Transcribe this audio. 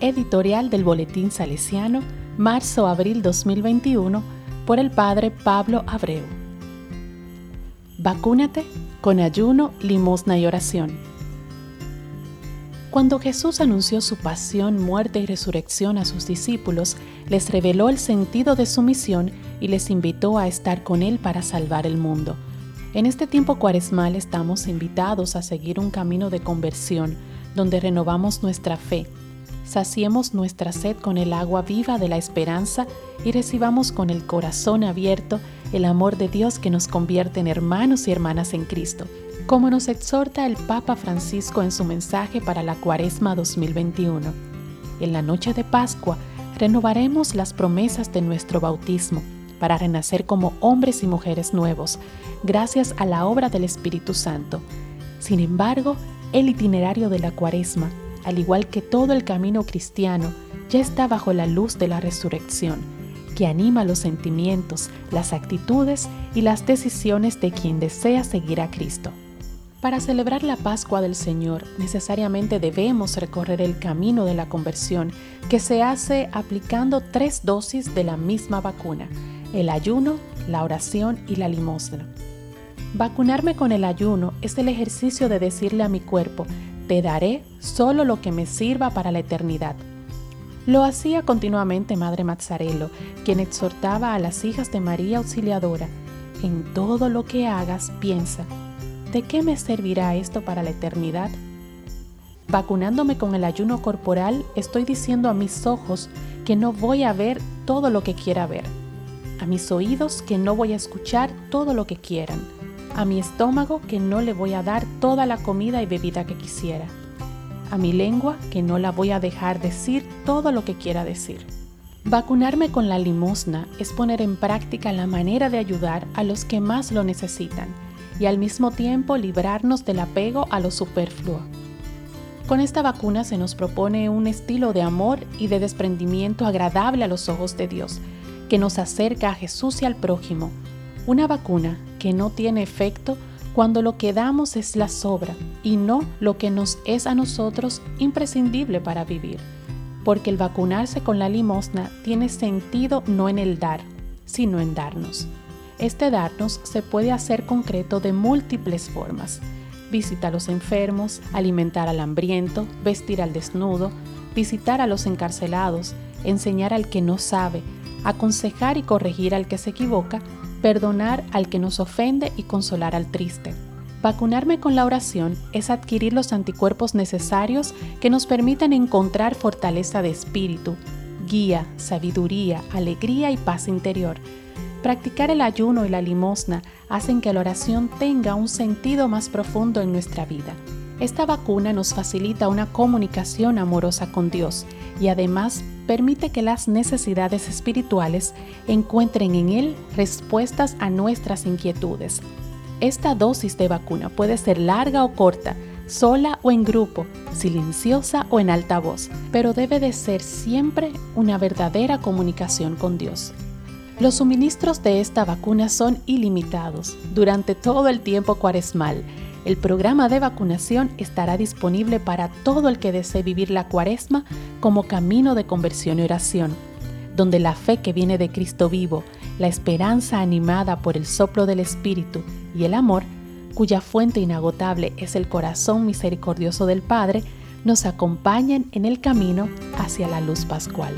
Editorial del Boletín Salesiano, marzo-abril 2021, por el Padre Pablo Abreu. Vacúnate con ayuno, limosna y oración. Cuando Jesús anunció su pasión, muerte y resurrección a sus discípulos, les reveló el sentido de su misión y les invitó a estar con Él para salvar el mundo. En este tiempo cuaresmal estamos invitados a seguir un camino de conversión donde renovamos nuestra fe, saciemos nuestra sed con el agua viva de la esperanza y recibamos con el corazón abierto el amor de Dios que nos convierte en hermanos y hermanas en Cristo, como nos exhorta el Papa Francisco en su mensaje para la Cuaresma 2021. En la noche de Pascua renovaremos las promesas de nuestro bautismo para renacer como hombres y mujeres nuevos, gracias a la obra del Espíritu Santo. Sin embargo, el itinerario de la cuaresma, al igual que todo el camino cristiano, ya está bajo la luz de la resurrección, que anima los sentimientos, las actitudes y las decisiones de quien desea seguir a Cristo. Para celebrar la Pascua del Señor, necesariamente debemos recorrer el camino de la conversión que se hace aplicando tres dosis de la misma vacuna, el ayuno, la oración y la limosna. Vacunarme con el ayuno es el ejercicio de decirle a mi cuerpo, te daré solo lo que me sirva para la eternidad. Lo hacía continuamente Madre Mazzarello, quien exhortaba a las hijas de María Auxiliadora, en todo lo que hagas piensa, ¿de qué me servirá esto para la eternidad? Vacunándome con el ayuno corporal, estoy diciendo a mis ojos que no voy a ver todo lo que quiera ver, a mis oídos que no voy a escuchar todo lo que quieran, a mi estómago que no le voy a dar toda la comida y bebida que quisiera, a mi lengua que no la voy a dejar decir todo lo que quiera decir. Vacunarme con la limosna es poner en práctica la manera de ayudar a los que más lo necesitan y al mismo tiempo librarnos del apego a lo superfluo. Con esta vacuna se nos propone un estilo de amor y de desprendimiento agradable a los ojos de Dios, que nos acerca a Jesús y al prójimo, una vacuna que no tiene efecto cuando lo que damos es la sobra y no lo que nos es a nosotros imprescindible para vivir. Porque el vacunarse con la limosna tiene sentido no en el dar, sino en darnos. Este darnos se puede hacer concreto de múltiples formas. Visitar a los enfermos, alimentar al hambriento, vestir al desnudo, visitar a los encarcelados, enseñar al que no sabe, aconsejar y corregir al que se equivoca perdonar al que nos ofende y consolar al triste. Vacunarme con la oración es adquirir los anticuerpos necesarios que nos permiten encontrar fortaleza de espíritu, guía, sabiduría, alegría y paz interior. Practicar el ayuno y la limosna hacen que la oración tenga un sentido más profundo en nuestra vida. Esta vacuna nos facilita una comunicación amorosa con Dios y además permite que las necesidades espirituales encuentren en Él respuestas a nuestras inquietudes. Esta dosis de vacuna puede ser larga o corta, sola o en grupo, silenciosa o en alta voz, pero debe de ser siempre una verdadera comunicación con Dios. Los suministros de esta vacuna son ilimitados durante todo el tiempo cuaresmal el programa de vacunación estará disponible para todo el que desee vivir la cuaresma como camino de conversión y oración, donde la fe que viene de Cristo vivo, la esperanza animada por el soplo del Espíritu y el amor, cuya fuente inagotable es el corazón misericordioso del Padre, nos acompañen en el camino hacia la luz pascual.